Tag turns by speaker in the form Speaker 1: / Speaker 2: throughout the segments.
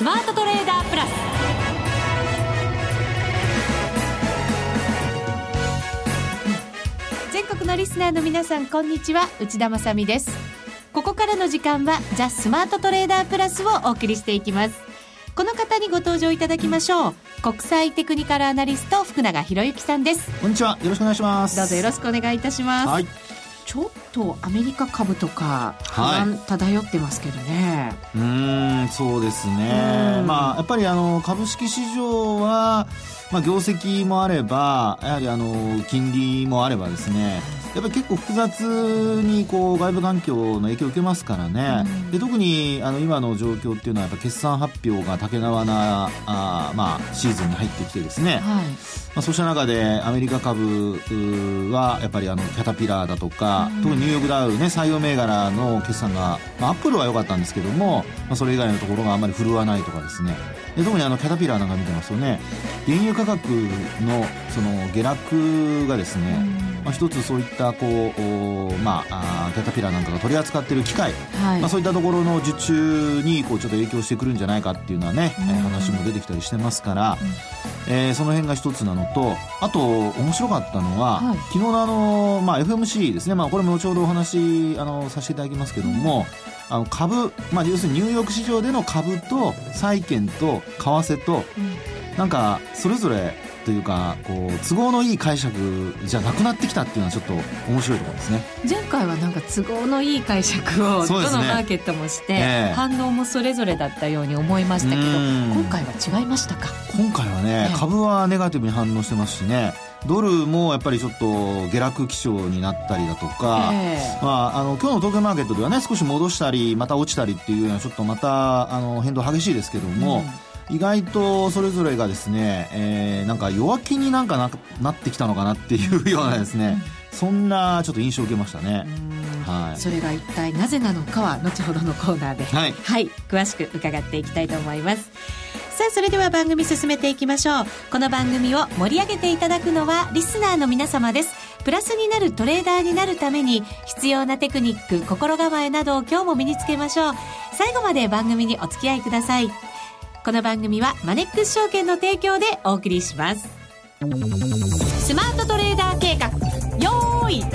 Speaker 1: スマートトレーダープラス。全国のリスナーの皆さんこんにちは。内田まさです。ここからの時間はザ・スマートトレーダープラスをお送りしていきます。この方にご登場いただきましょう。国際テクニカルアナリスト福永博之さんです。
Speaker 2: こんにちは。よろしくお願いします。
Speaker 1: どうぞよろしくお願いいたします、はい、ちょっとアメリカ株とか不安漂ってますけどね、
Speaker 2: はい、うんそうですね。まあやっぱりあの株式市場はまあ業績もあればやはりあの金利もあればですねやっぱり結構複雑にこう外部環境の影響を受けますからね、うん、で特にあの今の状況っていうのはやっぱ決算発表が竹縄なあ、まあ、シーズンに入ってきてですね、はい、まあ、そうした中でアメリカ株はやっぱりあのキャタピラーだとか、うん、特にニューヨークダウね採用銘柄の決算が、まあ、アップルは良かったんですけども、まあ、それ以外のところがあんまり振るわないとかですねで特にあのキャタピラーなんか見てますとね原油価格のその下落がですね、まあ、一つそういったこう、まあ、キャタピラーなんかが取り扱っている機械、はい、まあ、そういったところの受注にこうちょっと影響してくるんじゃないかっていうのはね、うん、話も出てきたりしてますから、うん、えー、その辺が一つなのとあと面白かったのは、はい、昨日のあの、まあ、FMC ですね、まあ、これも後ほどお話あのさせていただきますけども、うん、あの株、まあ、要するにニューヨーク市場での株と債券と為替と、なんかそれぞれというかこう都合のいい解釈じゃなくなってきたっていうのはちょっと面白いところですね。
Speaker 1: 前回はなんか都合のいい解釈をどのマーケットもして、ね反応もそれぞれだったように思いましたけど今回は違いましたか？
Speaker 2: 今回はね、株はネガティブに反応してますしね。ドルもやっぱりちょっと下落基調になったりだとか、えー、まあ、あの今日の東京マーケットではね少し戻したりまた落ちたりっていうようなちょっとまたあの変動激しいですけども、うん意外とそれぞれがですね、えー、なんか弱気になんかななってきたのかなっていうようなですね、そんなちょっと印象を受けましたね。
Speaker 1: はい、それが一体なぜなのかは後ほどのコーナーで、はい、はい、詳しく伺っていきたいと思います。さあそれでは番組進めていきましょう。この番組を盛り上げていただくのはリスナーの皆様です。プラスになるトレーダーになるために必要なテクニック心構えなどを今日も身につけましょう。最後まで番組にお付き合いくださいこの番組はマネックス証券の提供でお送りします。スマートトレーダー計画、よーい、ドン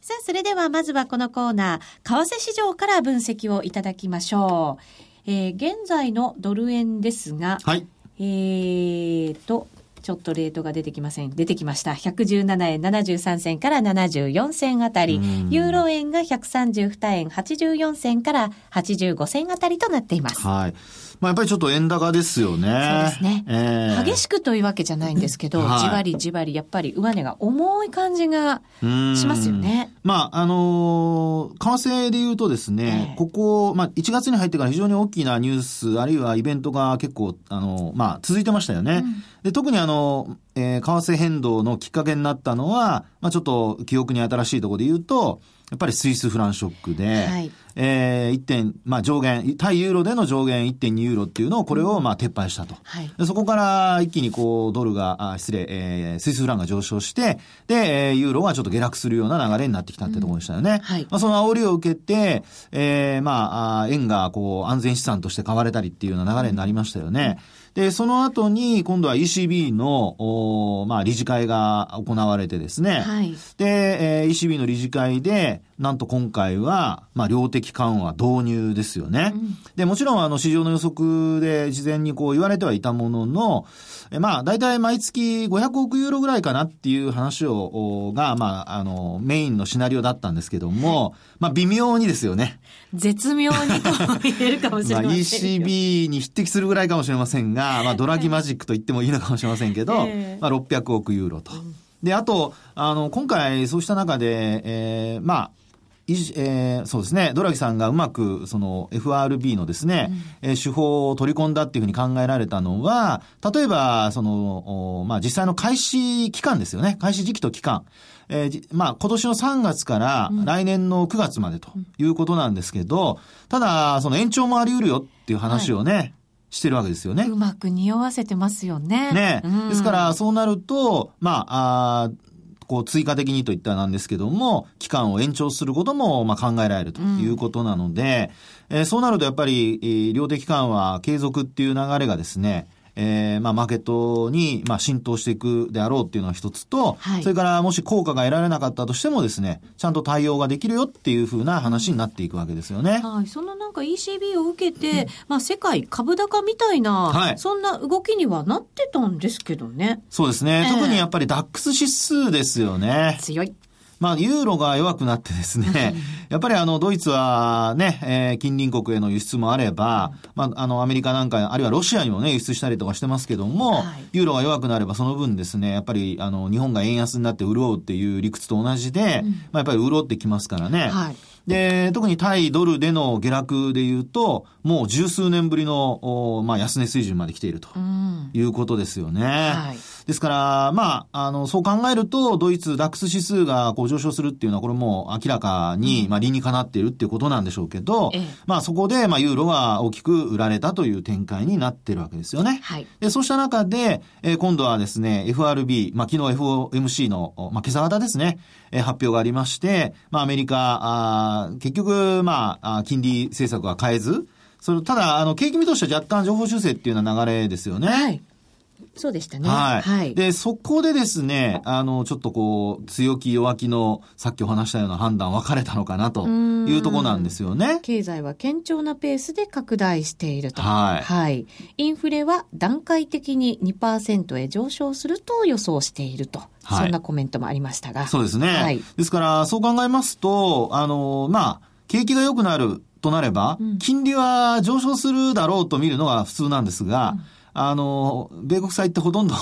Speaker 1: さあ、それではまずはこのコーナー、為替市場から分析をいただきましょう。えー、現在のドル円ですが、はい。えーと、ちょっとレートが出てきません。出てきました。117円73銭から74銭あたり。ユーロ円が132円84銭から85銭あたりとなっています。
Speaker 2: はい。まあ、やっぱりちょっと円高ですよね。
Speaker 1: そうですね。えー、激しくというわけじゃないんですけど、はい、じわりじわり、やっぱり上値が重い感じがしますよね。
Speaker 2: まあ、あのー、為替で言うとですね、えー、ここ、まあ、1月に入ってから非常に大きなニュース、あるいはイベントが結構、あのー、まあ、続いてましたよね。うん、で、特にあの、えー、為替変動のきっかけになったのは、まあ、ちょっと記憶に新しいところで言うと、やっぱりスイスフランショックで、はい、えー、1点、まあ上限、対ユーロでの上限1.2ユーロっていうのを、これをまあ撤廃したと。はい、そこから一気にこう、ドルが、あ失礼、えー、スイスフランが上昇して、で、えー、ユーロがちょっと下落するような流れになってきたってところでしたよね。うん、はい。まあその煽りを受けて、えー、まあ、円がこう、安全資産として買われたりっていうような流れになりましたよね。うんで、その後に、今度は ECB の、おまあ、理事会が行われてですね。はい。で、えー、ECB の理事会で、なんと今回は、まあ、量的緩和導入ですよね。うん、で、もちろん、あの、市場の予測で事前にこう言われてはいたものの、えまあ、大体毎月500億ユーロぐらいかなっていう話を、が、まあ、あの、メインのシナリオだったんですけども、まあ、微妙にですよね。
Speaker 1: 絶妙にと言えるかもしれません。まあ、
Speaker 2: ECB に匹敵するぐらいかもしれませんが、まあ、ドラギマジックと言ってもいいのかもしれませんけど、えー、まあ、600億ユーロと。で、あと、あの、今回そうした中で、えー、まあ、えー、そうですね、ドラギさんがうまく、その FRB のですね、うん、えー、手法を取り込んだっていうふうに考えられたのは、例えば、その、まあ、実際の開始期間ですよね。開始時期と期間。えー、まあ、今年の3月から来年の9月までということなんですけど、ただ、その延長もあり得るよっていう話をね、はいしてるわけですよね。
Speaker 1: うまく匂わせてますよね。
Speaker 2: ね。うん、ですから、そうなると、まあ、あこう追加的にといったらなんですけども、期間を延長することも、まあ考えられるということなので、うん、えー、そうなるとやっぱり、量的緩和継続っていう流れがですね、えー、まあ、マーケットに、まあ、浸透していくであろうっていうのが一つと、はい、それからもし効果が得られなかったとしてもですね、ちゃんと対応ができるよっていうふうな話になっていくわけですよね。
Speaker 1: はい。そのなんか ECB を受けて、うん、まあ、世界株高みたいな、はい、そんな動きにはなってたんですけどね。
Speaker 2: そうですね。えー、特にやっぱりダックス指数ですよね。
Speaker 1: 強い。
Speaker 2: まあ、ユーロが弱くなってですね、やっぱりあの、ドイツはね、えー、近隣国への輸出もあれば、まあ、あの、アメリカなんか、あるいはロシアにもね、輸出したりとかしてますけども、はい、ユーロが弱くなればその分ですね、やっぱり、あの、日本が円安になって潤うっていう理屈と同じで、うん、まあ、やっぱり潤ってきますからね。はい。で、特に対ドルでの下落で言うと、もう十数年ぶりの、まあ、安値水準まで来ているということですよね。うんはい、ですから、まあ、あの、そう考えると、ドイツ、ダックス指数がこう上昇するっていうのは、これも明らかに、まあ、理にかなっているっていうことなんでしょうけど、まあ、そこで、まあ、ユーロは大きく売られたという展開になってるわけですよね。はい、で、そうした中で、えー、今度はですね、FRB、まあ、昨日 FOMC の、まあ、今朝方ですね、えー、発表がありまして、まあ、アメリカ、あ結局、まあ、金利政策は変えず、その、ただ、あの、景気見通しは若干情報修正っていうような流れですよね。
Speaker 1: はい。そうでしたね。
Speaker 2: はい。はい、で、そこでですね、あの、ちょっとこう、強気弱気の、さっきお話したような判断分かれたのかなというところなんですよね。
Speaker 1: 経済は堅調なペースで拡大していると。はい。はい。インフレは段階的に2%へ上昇すると予想していると。はい、そんなコメントもありましたが。
Speaker 2: そうですね。はい。ですから、そう考えますと、あの、まあ、景気が良くなるとなれば、金利は上昇するだろうと見るのが普通なんですが、うんあの、米国債ってほとんど、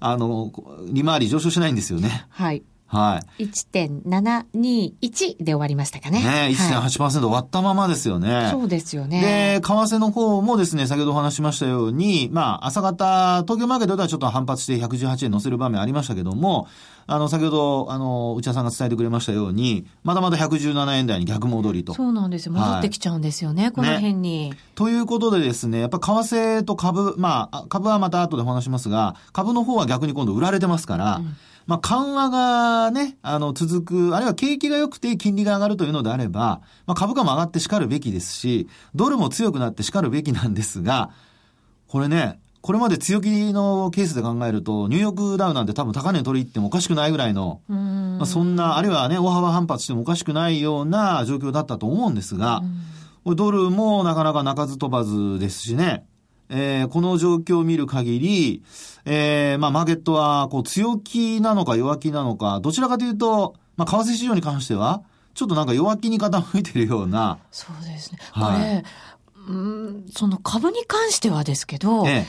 Speaker 2: あの、利回り上昇しないんですよね。
Speaker 1: はい。はい。1.721で終わりましたかね。
Speaker 2: ね1.8%割ったままですよね。
Speaker 1: そうですよね。
Speaker 2: で、為替の方もですね、先ほどお話しましたように、まあ、朝方、東京マーケットではちょっと反発して118円乗せる場面ありましたけども、あの、先ほど、あの、内田さんが伝えてくれましたように、まだまだ117円台に逆戻りと。
Speaker 1: そうなんですよ。戻ってきちゃうんですよね、はい、この辺に、
Speaker 2: ね、ということでですね、やっぱ為替と株、まあ、株はまた後でお話しますが、株の方は逆に今度売られてますから、うんまあ、緩和がね、あの、続く、あるいは景気が良くて金利が上がるというのであれば、まあ、株価も上がって叱るべきですし、ドルも強くなって叱るべきなんですが、これね、これまで強気のケースで考えると、ニューヨークダウなんて多分高値取り行ってもおかしくないぐらいの、まあ、そんな、あるいはね、大幅反発してもおかしくないような状況だったと思うんですが、ドルもなかなか鳴かず飛ばずですしね、えー、この状況を見る限り、えー、まあ、マーケットは、こう、強気なのか弱気なのか、どちらかというと、まあ、為替市場に関しては、ちょっとなんか弱気に傾いてるような。
Speaker 1: そうですね。はい、これ、うん、その株に関してはですけど、ええ、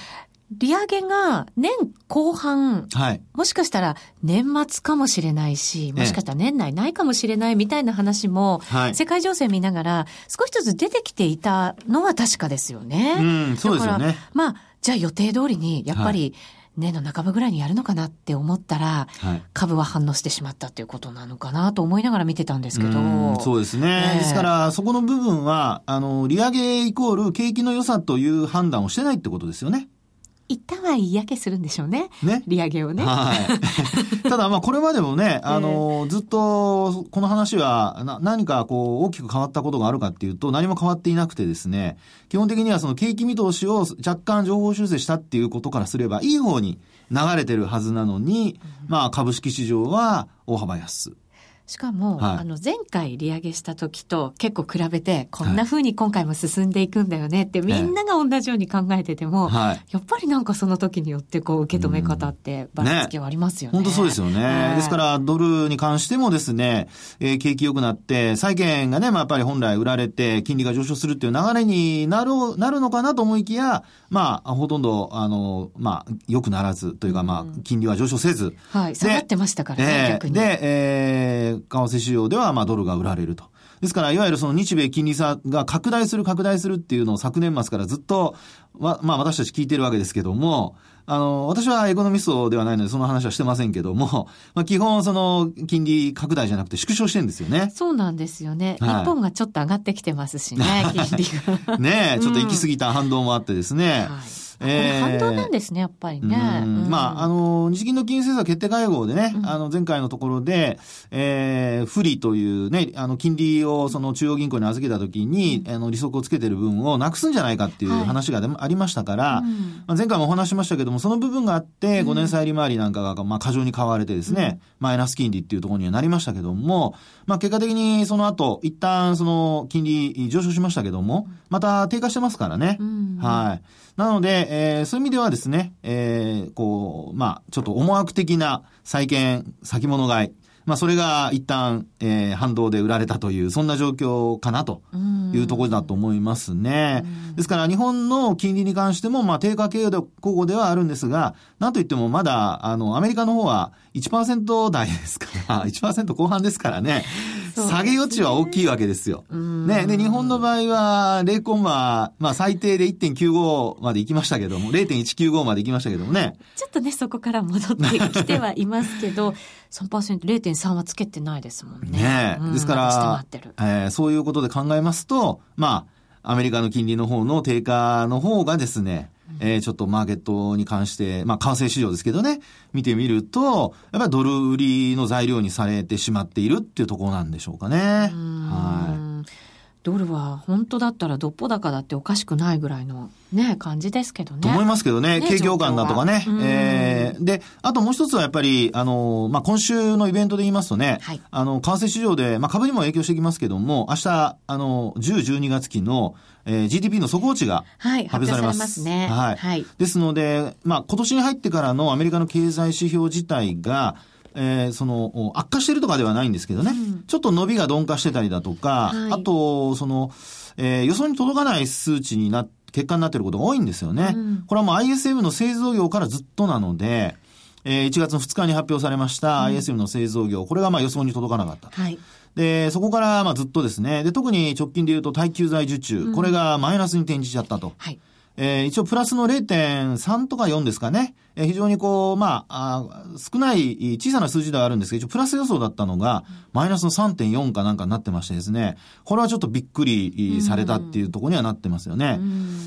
Speaker 1: 利上げが年後半、はい、もしかしたら年末かもしれないし、もしかしたら年内ないかもしれないみたいな話も、はい、世界情勢見ながら少しずつ出てきていたのは確かですよね。
Speaker 2: うん、そうですよね。
Speaker 1: まあ、じゃあ予定通りに、やっぱり、年の半ばぐらいにやるのかなって思ったら、はい、株は反応してしまったっていうことなのかなと思いながら見てたんですけど。
Speaker 2: うそうですね。えー、ですから、そこの部分は、あの、利上げイコール景気の良さという判断をしてないってことですよね。
Speaker 1: 一旦は嫌気するんでしょうね。ね。利上げをね。はい。
Speaker 2: ただまあこれまでもね、あの、ずっとこの話はな何かこう大きく変わったことがあるかっていうと何も変わっていなくてですね、基本的にはその景気見通しを若干情報修正したっていうことからすればいい方に流れてるはずなのに、まあ株式市場は大幅安。
Speaker 1: しかも、はい、あの、前回利上げした時と結構比べて、こんな風に今回も進んでいくんだよねって、みんなが同じように考えてても、はい、やっぱりなんかその時によってこう、受け止め方ってばらつきはありますよね。
Speaker 2: 本当そうですよね。ですから、ドルに関してもですね、えー、景気良くなって、債券がね、まあやっぱり本来売られて、金利が上昇するっていう流れになる、なるのかなと思いきや、まあ、ほとんど、あの、まあ、良くならずというか、まあ、金利は上昇せず。
Speaker 1: はい、下がってましたからね、
Speaker 2: 逆に。で、えー、為替市場では、まあ、ドルが売られると。ですから、いわゆるその日米金利差が拡大する拡大するっていうのを昨年末からずっと、まあ私たち聞いてるわけですけども、あの、私はエコノミストではないのでその話はしてませんけども、まあ基本その金利拡大じゃなくて縮小してるんですよね。
Speaker 1: そうなんですよね。はい、日本がちょっと上がってきてますしね、金利
Speaker 2: が。ねちょっと行き過ぎた反動もあってですね。はい
Speaker 1: えー、反動なんですね、やっぱりね。
Speaker 2: まあ、あの、日銀の金融政策決定会合でね、うん、あの、前回のところで、えー、不利というね、あの、金利をその中央銀行に預けたときに、あの、利息をつけてる分をなくすんじゃないかっていう話がありましたから、はい、まあ、前回もお話しましたけども、その部分があって、5年債利回りなんかが、まあ、過剰に買われてですね、マイナス金利っていうところにはなりましたけども、まあ、結果的にその後、一旦その金利上昇しましたけども、また低下してますからね。はい。なので、えー、そういう意味ではですね、えー、こう、まあ、ちょっと思惑的な債券、先物買い、まあ、それが一旦、えー、反動で売られたという、そんな状況かなというところだと思いますね。ですから、日本の金利に関しても、まあ、低下傾向ではあるんですが、なんといってもまだ、あの、アメリカの方は1%台ですから、1%後半ですからね。下げ余地は大きいわけですよ。ね。で、日本の場合は、0コンマ、まあ最低で1.95まで行きましたけども、0.195まで行きましたけどもね。
Speaker 1: ちょっとね、そこから戻ってきてはいますけど、3%、0.3はつけてないですもんね。
Speaker 2: ね、うん、ですから、えー、そういうことで考えますと、まあ、アメリカの金利の方の低下の方がですね、えー、ちょっとマーケットに関して、まあ、為替市場ですけどね、見てみると、やっぱりドル売りの材料にされてしまっているっていうところなんでしょうかね。はい。
Speaker 1: ドルは本当だったらどっぽ高だっておかしくないぐらいのね、感じですけどね。
Speaker 2: と思いますけどね、景況感だとかね。えー、で、あともう一つはやっぱり、あの、まあ、今週のイベントで言いますとね、はい、あの、為替市場で、まあ、株にも影響してきますけども、明日、あの、10、12月期の、えー、GDP の速報値が発表されます。はい、ますね。はい。はい、ですので、まあ、今年に入ってからのアメリカの経済指標自体が、えー、その、悪化してるとかではないんですけどね、うん、ちょっと伸びが鈍化してたりだとか、はい、あと、その、えー、予想に届かない数値にな、結果になっていることが多いんですよね。うん、これはもう ISM の製造業からずっとなので、えー、1月の2日に発表されました ISM の製造業、これがまあ予想に届かなかった。はい。で、そこからまあずっとですね、で、特に直近で言うと耐久財受注、これがマイナスに転じちゃったと。はい。えー、一応プラスの0.3とか4ですかね。えー、非常にこう、まああ、少ない、小さな数字ではあるんですけど、一応プラス予想だったのが、マイナスの3.4かなんかになってましてですね、これはちょっとびっくりされたっていうところにはなってますよね。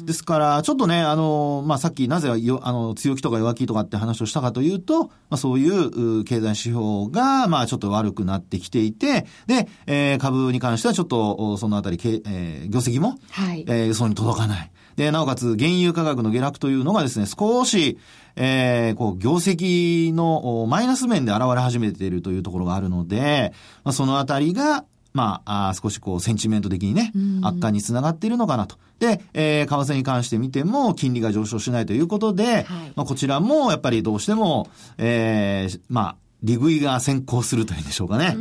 Speaker 2: ですから、ちょっとね、あの、まあ、さっきなぜよ、あの、強気とか弱気とかって話をしたかというと、まあ、そういう経済指標が、まあ、ちょっと悪くなってきていて、で、えー、株に関してはちょっと、そのあたり、えー、業績も、はい、えー、予想に届かない。で、なおかつ原油価格の下落というのがですね、少し、えー、こう、業績のマイナス面で現れ始めているというところがあるので、まあ、そのあたりが、まあ、あ少しこう、センチメント的にね、悪化につながっているのかなと。で、えー、為替に関して見ても、金利が上昇しないということで、はい、まあ、こちらも、やっぱりどうしても、えー、まあ、利食いが先行するというんでしょうかね。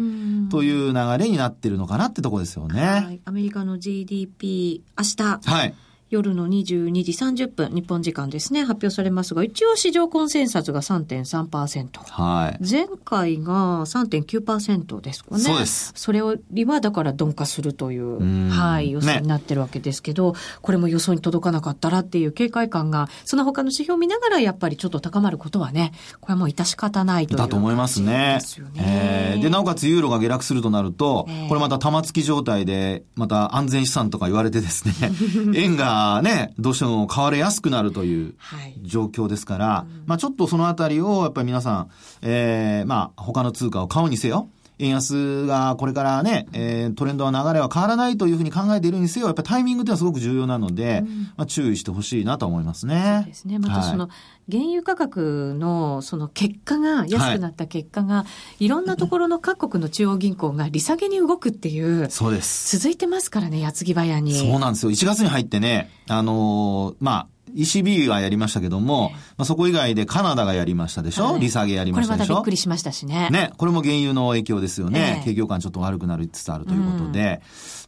Speaker 2: という流れになってるのかなってとこですよね。はい。
Speaker 1: アメリカの GDP、明日。はい。夜の22時30分、日本時間ですね、発表されますが、一応市場コンセンサスが3.3%。はい。前回が3.9%ですかね。
Speaker 2: そうです。
Speaker 1: それよりは、だから鈍化するという、はい、予想になってるわけですけど、ね、これも予想に届かなかったらっていう警戒感が、その他の指標を見ながら、やっぱりちょっと高まることはね、これはもう致し方ないという、
Speaker 2: だと思いますね。ですよね。えー、で、なおかつユーロが下落するとなると、えー、これまた玉突き状態で、また安全資産とか言われてですね、円がね、どうしても買われやすくなるという状況ですから、はい、まあちょっとそのあたりをやっぱり皆さん、えー、まあ他の通貨を買うにせよ、円安がこれからね、えー、トレンドは流れは変わらないというふうに考えているにせよ、やっぱりタイミングっていうのはすごく重要なので、うん、まあ注意してほしいなと思いますね。
Speaker 1: そうですね。またその、原油価格のその結果が、安くなった結果が、はい、いろんなところの各国の中央銀行が利下げに動くっていう、
Speaker 2: そうです。
Speaker 1: 続いてますからね、矢継ぎ早に。
Speaker 2: そうなんですよ。1月に入ってね、あのー、まあ、ECB がやりましたけども、まあ、そこ以外でカナダがやりましたでしょ、はい、利下げやりましたでしょ？
Speaker 1: これまたびっくりしましたしね。
Speaker 2: ね、これも原油の影響ですよね。景況感ちょっと悪くなりつつあるということで。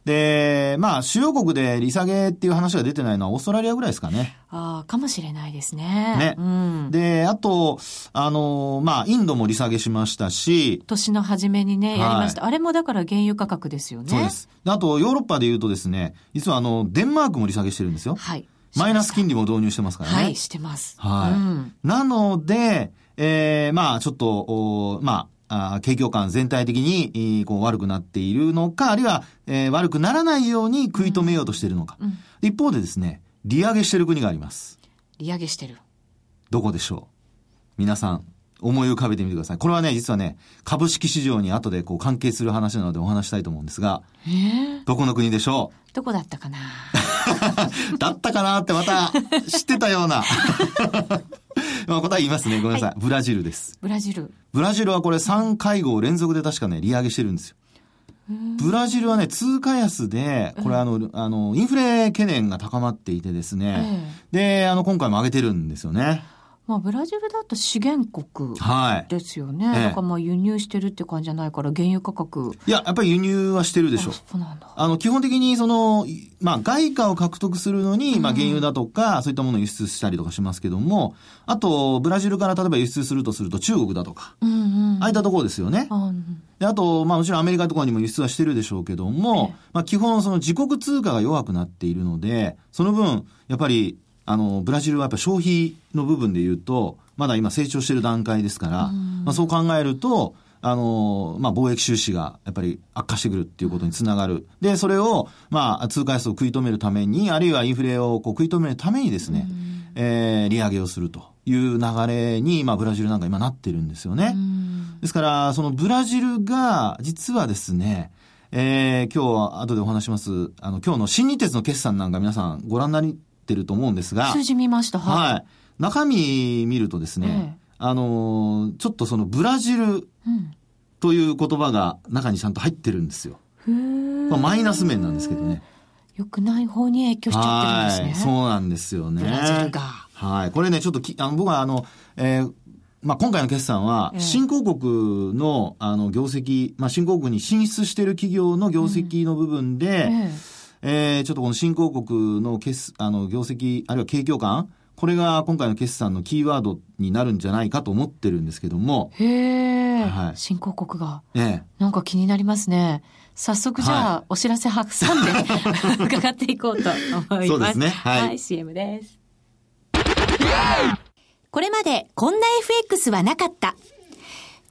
Speaker 2: うん、で、まあ、主要国で利下げっていう話が出てないのはオーストラリアぐらいですかね。
Speaker 1: ああ、かもしれないですね。
Speaker 2: ね。うん、で、あと、あの、まあ、インドも利下げしましたし。
Speaker 1: 年の初めにね、やりました。はい、あれもだから原油価格ですよね。
Speaker 2: そうです。あと、ヨーロッパで言うとですね、実はあの、デンマークも利下げしてるんですよ。はい。マイナス金利も導入してますからね。
Speaker 1: はい、してます。
Speaker 2: はい。うん、なので、えー、まあ、ちょっと、おまあ、あ景況感全体的に、こう悪くなっているのか、あるいは、えー、悪くならないように食い止めようとしているのか。うんうん、一方でですね、利上げしている国があります。
Speaker 1: 利上げしてる。
Speaker 2: どこでしょう？皆さん、思い浮かべてみてください。これはね、実はね、株式市場に後でこう関係する話なのでお話したいと思うんですが、
Speaker 1: えー、
Speaker 2: どこの国でしょ
Speaker 1: う？どこだったかな？
Speaker 2: だったかなってまた知ってたような。まあ答え言いますね。ごめんなさいはい、ブラジルです。
Speaker 1: ブラジル。
Speaker 2: ブラジルはこれ3会合連続で確かね、利上げしてるんですよ。ブラジルはね、通貨安で、これあの、あの、インフレ懸念が高まっていてですね、で、あの、今回も上げてるんですよね。
Speaker 1: まあ、ブラジルだと資源国ですよね。はい、だからまあ輸入してるって感じじゃないから、原油価格。
Speaker 2: いや、やっぱり輸入はしてるでしょう。
Speaker 1: そうなんだ。
Speaker 2: あの、基本的にその、まあ、外貨を獲得するのに、まあ、原油だとか、そういったものを輸出したりとかしますけども、あと、ブラジルから例えば輸出するとすると中国だとか、うんうん、ああいったところですよね。うん、であと、まあ、もちろんアメリカとかにも輸出はしてるでしょうけども、まあ、基本その自国通貨が弱くなっているので、その分、やっぱり、あの、ブラジルはやっぱ消費の部分で言うと、まだ今成長している段階ですから、まあ、そう考えると、あの、まあ、貿易収支がやっぱり悪化してくるっていうことにつながる。で、それを、まあ、通貨安を食い止めるために、あるいはインフレをこう食い止めるためにですね、えー、利上げをするという流れに、まあ、ブラジルなんか今なってるんですよね。ですから、そのブラジルが、実はですね、えー、今日後でお話します、あの、今日の新日鉄の決算なんか皆さんご覧になってると思うんですが。
Speaker 1: 数字見ました。
Speaker 2: はい。はい中身見るとですね、ええ、あのちょっとそのブラジルという言葉が中にちゃんと入ってるんですよ。まあ、マイナス面なんですけどね。
Speaker 1: よくない方に影響しちゃってるんですね。
Speaker 2: そうなんですよね。
Speaker 1: ブラジルが。
Speaker 2: はい。これね、ちょっとき、あの、僕はあの、えー、まあ、今回の決算は、新興国の、あの、業績、まあ、新興国に進出している企業の業績の部分で、ええー、ちょっとこの新興国の決、あの、業績、あるいは景況感、これが今回の決算のキーワードになるんじゃないかと思ってるんですけども。
Speaker 1: へえ、はい、新興国が。ええ。なんか気になりますね。早速じゃあ、はい、お知らせ挟んで 伺っていこうと思います。そうですね。はい、はい、CM です。これまでこんな FX はなかった。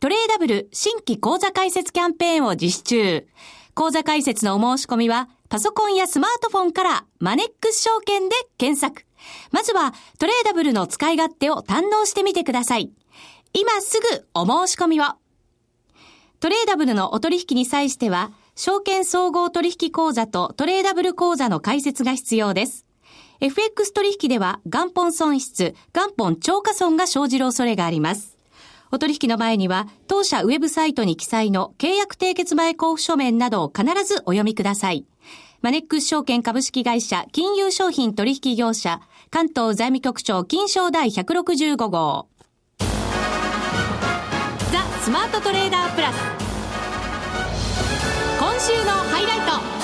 Speaker 1: トレーダブル新規講座開設キャンペーンを実施中。講座開設のお申し込みは、パソコンやスマートフォンからマネックス証券で検索。まずは、トレーダブルの使い勝手を堪能してみてください。今すぐお申し込みを。トレーダブルのお取引に際しては、証券総合取引口座とトレーダブル口座の開設が必要です。FX 取引では元本損失、元本超過損が生じる恐れがあります。お取引の前には、当社ウェブサイトに記載の契約締結前交付書面などを必ずお読みください。マネックス証券株式会社金融商品取引業者関東財務局長金賞第165号ザ。スマートトレーダープラス今週のハイライト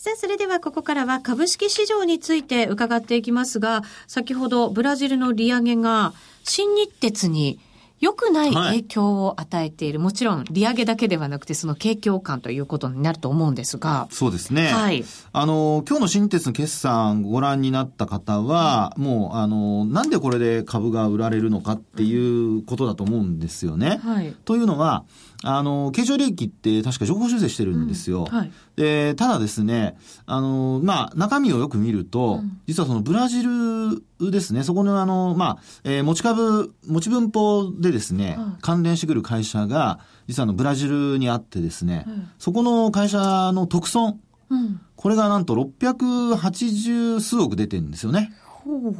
Speaker 1: さあ、それではここからは株式市場について伺っていきますが、先ほどブラジルの利上げが新日鉄に良くない影響を与えている、はい、もちろん利上げだけではなくて、その景況感ということになると思うんですが。
Speaker 2: そうですね。はい。あの、今日の新鉄の決算ご覧になった方は、うん、もう、あの、なんでこれで株が売られるのかっていうことだと思うんですよね。はい。というのは、あの、経常利益って確か情報修正してるんですよ。うん、はい。で、ただですね、あの、まあ、中身をよく見ると、うん、実はそのブラジルですね、そこのあの、まあ、えー、持ち株、持ち分法でですね、はい、関連してくる会社が、実はあの、ブラジルにあってですね、はい、そこの会社の特損、うん、これがなんと680数億出てるんですよね。ほう。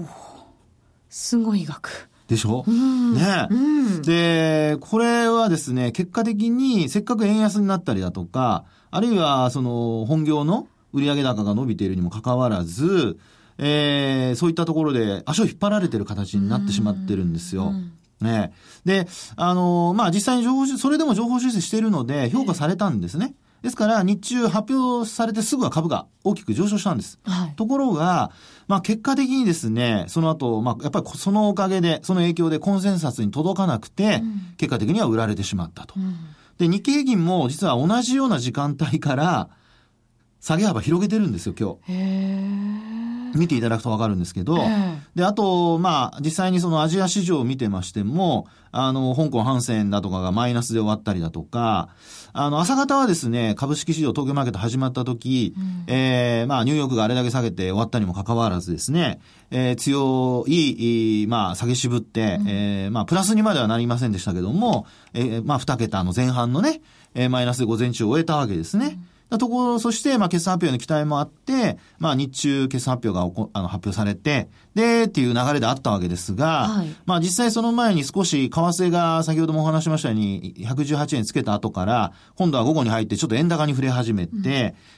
Speaker 1: すごい額。
Speaker 2: でしょ、うん、ね、うん、で、これはですね、結果的にせっかく円安になったりだとか、あるいはその本業の売上高が伸びているにもかかわらず、えー、そういったところで足を引っ張られてる形になってしまってるんですよ。ね。で、あのー、まあ、実際に情報それでも情報修正しているので、評価されたんですね。ですから、日中発表されてすぐは株が大きく上昇したんです。はい、ところが、まあ、結果的にですね、その後、まあ、やっぱりそのおかげで、その影響でコンセンサスに届かなくて、うん、結果的には売られてしまったと。うん、で、日経平均も実は同じような時間帯から、下げ幅広げてるんですよ、今日。見ていただくとわかるんですけど、で、あと、まあ、実際にそのアジア市場を見てましても、あの、香港反戦だとかがマイナスで終わったりだとか、あの、朝方はですね、株式市場東京マーケット始まった時、うん、えー、まあ、ニューヨークがあれだけ下げて終わったにもかかわらずですね、えー、強い、まあ、下げ渋って、うん、えー、まあ、プラスにまではなりませんでしたけども、えー、まあ、二桁の前半のね、えー、マイナスで午前中を終えたわけですね。うんところ、そして、まあ、決算発表の期待もあって、まあ、日中決算発表がおこあの発表されて、で、っていう流れであったわけですが、はい、まあ、実際その前に少し為替が先ほどもお話しましたように、118円つけた後から、今度は午後に入ってちょっと円高に触れ始めて、うん、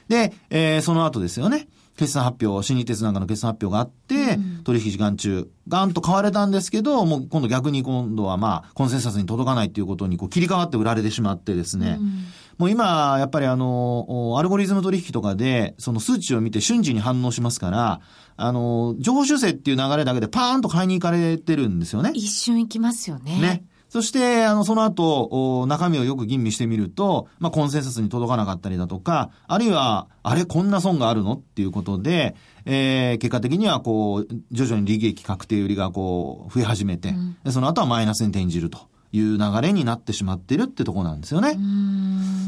Speaker 2: で、えー、その後ですよね。決算発表、新日鉄なんかの決算発表があって、うん、取引時間中、ガンと買われたんですけど、もう今度逆に今度はまあ、コンセンサスに届かないっていうことにこう切り替わって売られてしまってですね、うんもう今、やっぱりあの、アルゴリズム取引とかで、その数値を見て瞬時に反応しますから、あの、情報修正っていう流れだけでパーンと買いに行かれてるんですよね。
Speaker 1: 一瞬行きますよね。
Speaker 2: ね。そして、あの、その後、中身をよく吟味してみると、まあ、コンセンサスに届かなかったりだとか、あるいは、あれ、こんな損があるのっていうことで、えー、結果的には、こう、徐々に利益確定売りが、こう、増え始めて、うん、その後はマイナスに転じると。いう流れになってしまってるってとこなんですよね。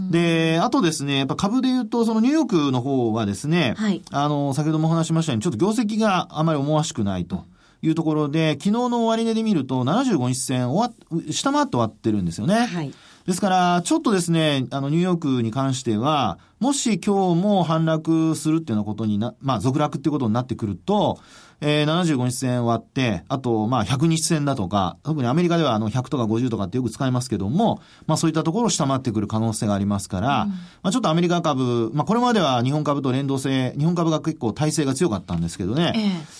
Speaker 2: で、あとですね、やっぱ株で言うと、そのニューヨークの方はですね、はい、あの、先ほども話しましたように、ちょっと業績があまり思わしくないと。いうところで、昨日の終値で見ると75日線終わ下回って終わってるんですよね。はい。ですから、ちょっとですね、あの、ニューヨークに関しては、もし今日も反落するっていうようなことにな、まあ、続落っていうことになってくると、えー、75日線割って、あと、まあ、100日線だとか、特にアメリカではあの、100とか50とかってよく使いますけども、まあ、そういったところを下回ってくる可能性がありますから、うん、まあ、ちょっとアメリカ株、まあ、これまでは日本株と連動性、日本株が結構体制が強かったんですけどね、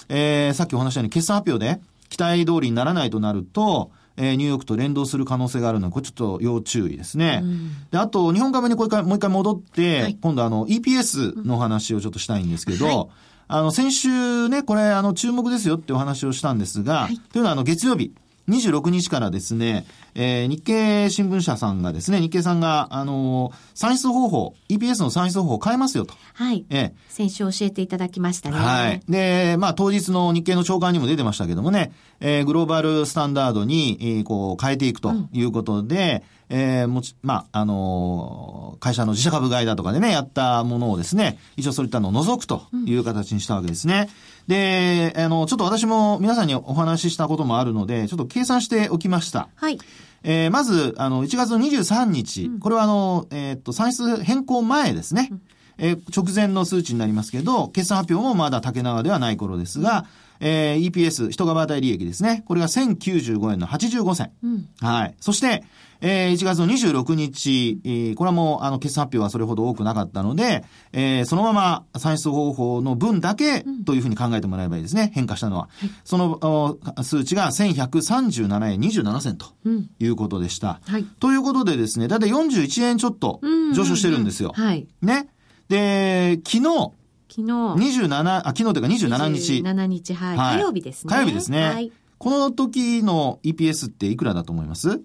Speaker 2: えー、えー、さっきお話したように決算発表で、期待通りにならないとなると、えー、ニューヨークと連動する可能性があるので、これちょっと要注意ですね。うん、で、あと、日本株にこれからもう一回戻って、はい、今度あの、EPS の話をちょっとしたいんですけど、はいあの、先週ね、これ、あの、注目ですよってお話をしたんですが、はい、というのは、あの、月曜日、26日からですね、えー、日経新聞社さんがですね、日経さんが、あのー、算出方法、EPS の算出方法を変えますよと。
Speaker 1: はい。ええ先週教えていただきましたね。
Speaker 2: はい。で、まあ、当日の日経の長官にも出てましたけどもね、えー、グローバルスタンダードに、えー、こう、変えていくということで、うん、えー、もち、まあ、あのー、会社の自社株買いだとかでね、やったものをですね、一応そういったのを除くという形にしたわけですね。うん、で、あの、ちょっと私も皆さんにお話ししたこともあるので、ちょっと計算しておきました。
Speaker 1: はい。
Speaker 2: えー、まず、あの、1月の23日、これはあの、えー、っと、算出変更前ですね。えー、直前の数値になりますけど、決算発表もまだ竹縄ではない頃ですが、えー、EPS、人株当たり利益ですね。これが1095円の85銭。うん、はい。そして、えー、1月の26日、えー、これはもう、あの、決算発表はそれほど多くなかったので、えー、そのまま算出方法の分だけというふうに考えてもらえばいいですね。変化したのは。はい、その数値が1137円27銭ということでした。うん、はい。ということでですね、だいたい41円ちょっと上昇してるんですよ。はい。ね。で、昨日、
Speaker 1: 昨日。
Speaker 2: 27、あ、昨日というか27日。
Speaker 1: 27日、はい。はい、火曜日ですね。
Speaker 2: 火曜日ですね。はい。この時の EPS っていくらだと思います？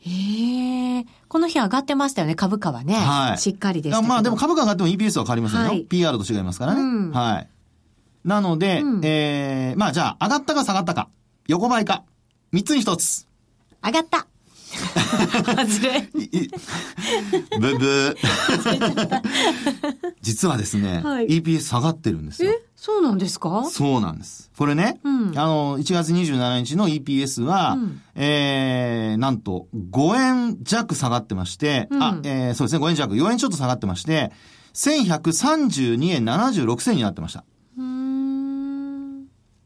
Speaker 1: へえ。この日上がってましたよね、株価はね。はい。しっかりでした
Speaker 2: まあでも株価上がっても EPS は変わりませんよ。はい、PR と違いますからね。うん、はい。なので、うん、ええー、まあじゃあ、上がったか下がったか、横ばいか、三つに一つ。
Speaker 1: 上がった。外れ。
Speaker 2: ブブー。実はですね、はい、EPS 下がってるんですよ。え
Speaker 1: そうなんですか？
Speaker 2: そうなんです。これね、うん、あの、1月27日の EPS は、うん、えー、なんと5円弱下がってまして、うん、あ、えー、そうですね、5円弱、4円ちょっと下がってまして、1132円76銭になってました。うん。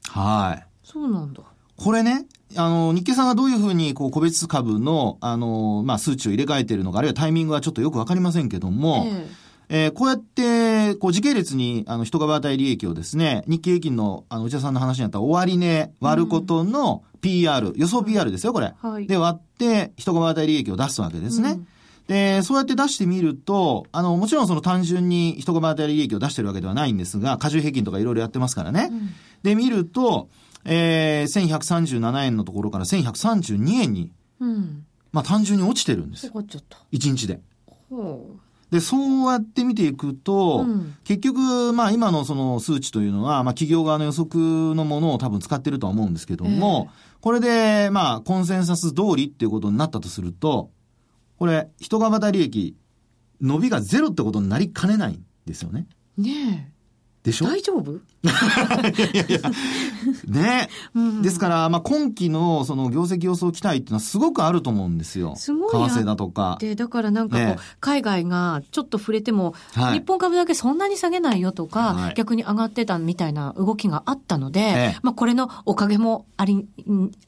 Speaker 2: はい。
Speaker 1: そうなんだ。
Speaker 2: これね、あの、日経さんがどういうふうに、こう、個別株の、あの、まあ、数値を入れ替えているのか、あるいはタイミングはちょっとよくわかりませんけども、ええー、こうやって、こう、時系列に、あの、一株当たり利益をですね、日経平均の、あの、内田さんの話にあった終値割ることの PR、うん、予想 PR ですよ、これ。はい、で、割って、一株当たり利益を出すわけですね。うんで、そうやって出してみると、あの、もちろんその単純に一株当たり利益を出してるわけではないんですが、過重平均とかいろいろやってますからね。うん、で、見ると、えー、1137円のところから1132円に、うん、まあ単純に落ちてるんですよ。
Speaker 1: 落ちちゃった。
Speaker 2: 1日で。で、そうやって見ていくと、うん、結局、まあ今のその数値というのは、まあ企業側の予測のものを多分使ってるとは思うんですけども、えー、これで、まあコンセンサス通りっていうことになったとすると、これ、人がまた利益、伸びがゼロってことになりかねないんですよね。
Speaker 1: ねえ。
Speaker 2: でしょ？
Speaker 1: 大丈夫？い
Speaker 2: やいやね、うん、ですから、まあ、今期のその業績予想期待っていうのはすごくあると思うんですよ。
Speaker 1: すご
Speaker 2: い。為替だとか。
Speaker 1: で、だからなんかこう、ね、海外がちょっと触れても、はい、日本株だけそんなに下げないよとか、はい、逆に上がってたみたいな動きがあったので、ええ、まあ、これのおかげもあり、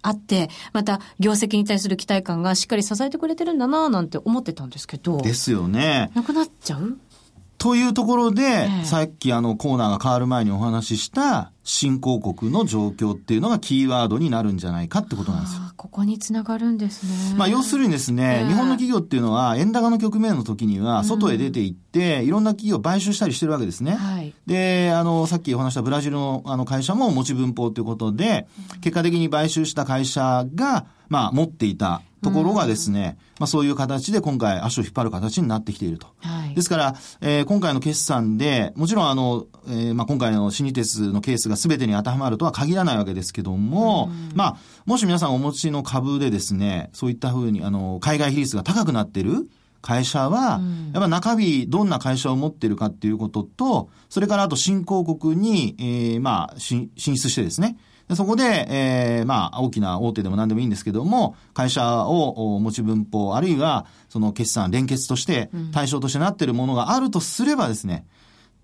Speaker 1: あって、また業績に対する期待感がしっかり支えてくれてるんだななんて思ってたんですけど。
Speaker 2: ですよね。
Speaker 1: なくなっちゃう？
Speaker 2: というところで、ええ、さっきあのコーナーが変わる前にお話しした新興国の状況っていうのがキーワードになるんじゃないかってことなんですよ。
Speaker 1: ここにつながるんですね。
Speaker 2: まあ要するにですね、え、日本の企業っていうのは円高の局面の時には外へ出て行って、いろんな企業を買収したりしてるわけですね。はい、で、あの、さっきお話したブラジルのあの会社も持ち分法ということで、結果的に買収した会社が、まあ持っていたところがですね、まあそういう形で今回足を引っ張る形になってきていると。はい、ですから、えー、今回の決算で、もちろんあの、えー、まあ今回の新日鉄のケースが全てに当てはまるとは限らないわけですけども、まあ、もし皆さんお持ちの株でですね、そういったふうに、あの、海外比率が高くなってる、会社は、やっぱ中身、どん。な会社を持ってるかっていうことと、それからあと新興国に、えー、まあ、進出してですね、そこで、えー、まあ、大きな大手でも何でもいいんですけども、会社を持ち分法、あるいは、その決算、連結として、対象としてなっているものがあるとすればですね、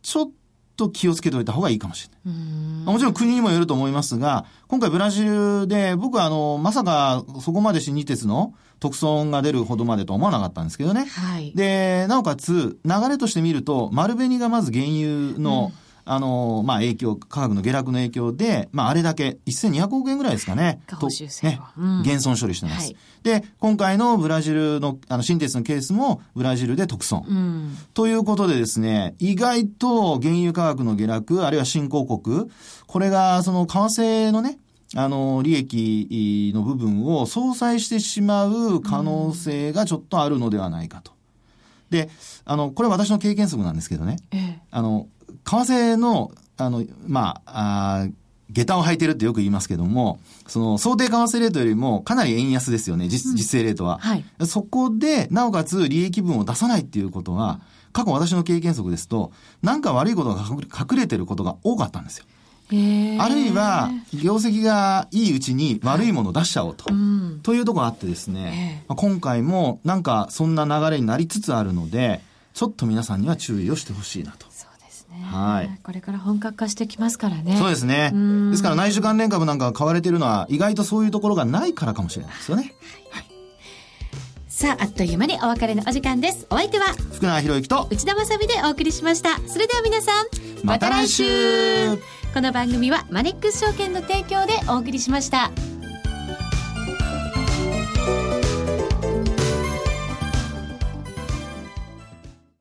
Speaker 2: ちょっと気をつけておいた方がいいかもしれない。もちろん国にもよると思いますが、今回ブラジルで、僕はあの、まさかそこまで新日鉄の特損が出るほどまでとは思わなかったんですけどね。はい、で、なおかつ、流れとして見ると、丸紅がまず原油の、うんあの、まあ、影響、価格の下落の影響で、まあ、あれだけ、1200億円ぐらいですかね。
Speaker 1: と、
Speaker 2: ね、うん、減損処理してます。はい、で、今回のブラジルの、あの、新鉄のケースも、ブラジルで特損。うん、ということでですね、意外と原油価格の下落、あるいは新興国、これが、その、為替のね、あの、利益の部分を相殺してしまう可能性がちょっとあるのではないかと。で、あの、これ私の経験則なんですけどね。ええ、あの、為替の、あの、まあ、あ下駄を履いてるってよく言いますけども、その想定為替レートよりもかなり円安ですよね、実,、実勢レートは、はい。そこで、なおかつ利益分を出さないっていうことは、過去私の経験則ですと、なんか悪いことが隠れてることが多かったんですよ。あるいは、業績がいいうちに悪いものを出しちゃおうと。はいうん、というところがあってですね、今回もなんかそんな流れになりつつあるので、ちょっと皆さんには注意をしてほしいなと。
Speaker 1: はい。これから本格化してきますからね。
Speaker 2: そうですね。ですから内需関連株なんかが買われているのは意外とそういうところがないからかもしれないですよね。はい。
Speaker 1: さあ、あっという間にお別れのお時間です。お相手は、
Speaker 2: 福永博之と
Speaker 1: 内田まさでお送りしました。それでは皆さん、
Speaker 2: また来週
Speaker 1: この番組はマネックス証券の提供でお送りしました。